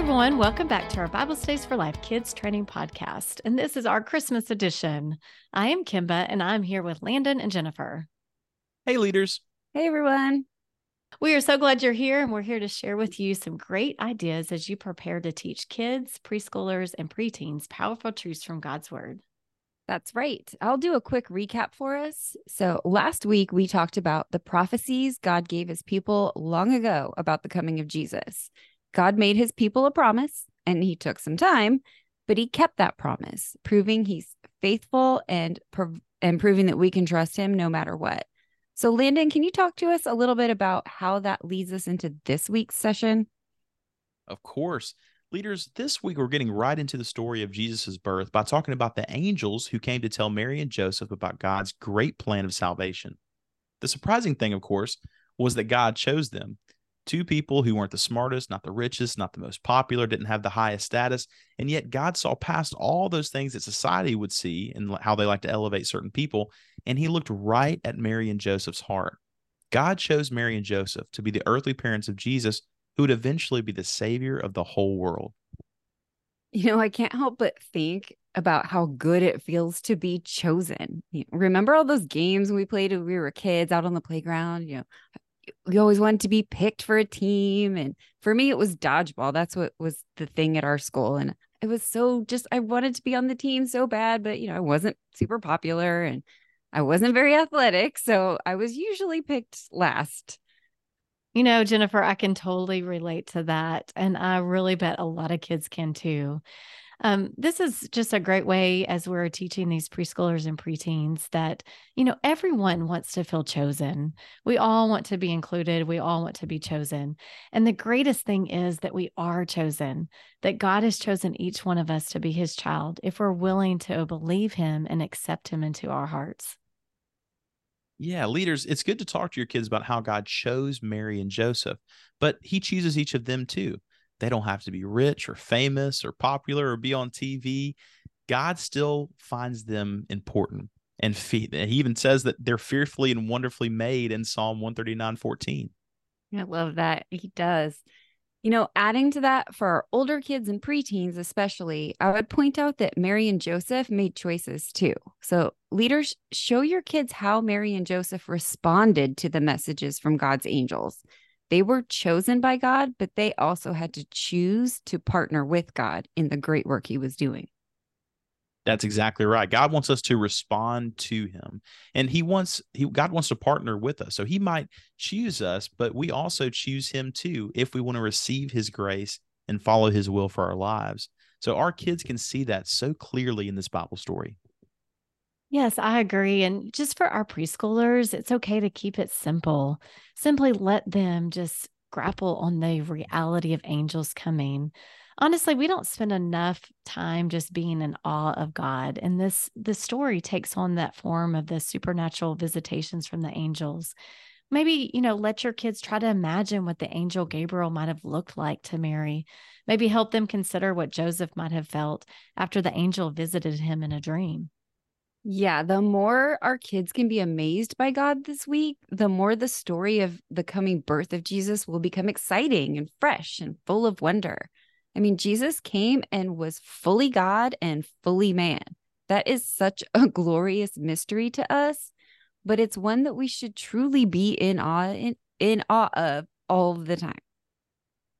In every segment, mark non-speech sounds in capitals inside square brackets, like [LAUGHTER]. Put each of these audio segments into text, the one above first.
everyone. Welcome back to our Bible Studies for Life Kids Training Podcast. And this is our Christmas edition. I am Kimba and I'm here with Landon and Jennifer. Hey, leaders. Hey, everyone. We are so glad you're here and we're here to share with you some great ideas as you prepare to teach kids, preschoolers, and preteens powerful truths from God's Word. That's right. I'll do a quick recap for us. So, last week we talked about the prophecies God gave his people long ago about the coming of Jesus. God made his people a promise and he took some time, but he kept that promise, proving he's faithful and and proving that we can trust him no matter what. So, Landon, can you talk to us a little bit about how that leads us into this week's session? Of course. Leaders, this week we're getting right into the story of Jesus' birth by talking about the angels who came to tell Mary and Joseph about God's great plan of salvation. The surprising thing, of course, was that God chose them. Two people who weren't the smartest, not the richest, not the most popular, didn't have the highest status, and yet God saw past all those things that society would see and how they like to elevate certain people, and he looked right at Mary and Joseph's heart. God chose Mary and Joseph to be the earthly parents of Jesus who would eventually be the savior of the whole world. You know, I can't help but think about how good it feels to be chosen. Remember all those games we played when we were kids out on the playground? You know, we always wanted to be picked for a team. And for me, it was dodgeball. That's what was the thing at our school. And it was so just, I wanted to be on the team so bad, but, you know, I wasn't super popular and I wasn't very athletic. So I was usually picked last. You know, Jennifer, I can totally relate to that. And I really bet a lot of kids can too. Um, this is just a great way as we're teaching these preschoolers and preteens that, you know, everyone wants to feel chosen. We all want to be included. We all want to be chosen. And the greatest thing is that we are chosen, that God has chosen each one of us to be his child if we're willing to believe him and accept him into our hearts. Yeah, leaders, it's good to talk to your kids about how God chose Mary and Joseph, but he chooses each of them too. They don't have to be rich or famous or popular or be on TV. God still finds them important. And he even says that they're fearfully and wonderfully made in Psalm 139 14. I love that. He does. You know, adding to that for our older kids and preteens, especially, I would point out that Mary and Joseph made choices too. So, leaders, show your kids how Mary and Joseph responded to the messages from God's angels. They were chosen by God, but they also had to choose to partner with God in the great work he was doing. That's exactly right. God wants us to respond to him. And he wants he God wants to partner with us. So he might choose us, but we also choose him too if we want to receive his grace and follow his will for our lives. So our kids can see that so clearly in this Bible story. Yes, I agree. And just for our preschoolers, it's okay to keep it simple. Simply let them just grapple on the reality of angels coming honestly, we don't spend enough time just being in awe of God. And this the story takes on that form of the supernatural visitations from the angels. Maybe, you know, let your kids try to imagine what the angel Gabriel might have looked like to Mary. Maybe help them consider what Joseph might have felt after the angel visited him in a dream. Yeah, the more our kids can be amazed by God this week, the more the story of the coming birth of Jesus will become exciting and fresh and full of wonder. I mean, Jesus came and was fully God and fully man. That is such a [LAUGHS] glorious mystery to us, but it's one that we should truly be in awe in, in awe of all the time.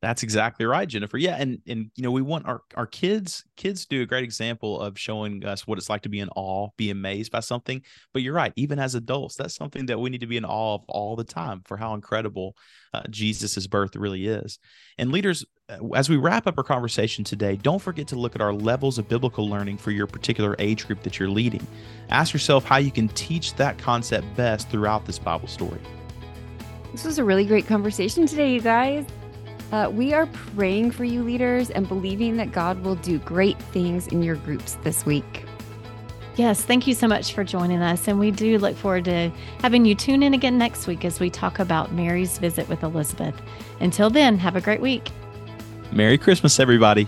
That's exactly right, Jennifer. Yeah, and and you know we want our our kids kids do a great example of showing us what it's like to be in awe, be amazed by something. But you're right, even as adults, that's something that we need to be in awe of all the time for how incredible uh, Jesus's birth really is. And leaders, uh, as we wrap up our conversation today, don't forget to look at our levels of biblical learning for your particular age group that you're leading. Ask yourself how you can teach that concept best throughout this Bible story. This was a really great conversation today, you guys. Uh, we are praying for you, leaders, and believing that God will do great things in your groups this week. Yes, thank you so much for joining us. And we do look forward to having you tune in again next week as we talk about Mary's visit with Elizabeth. Until then, have a great week. Merry Christmas, everybody.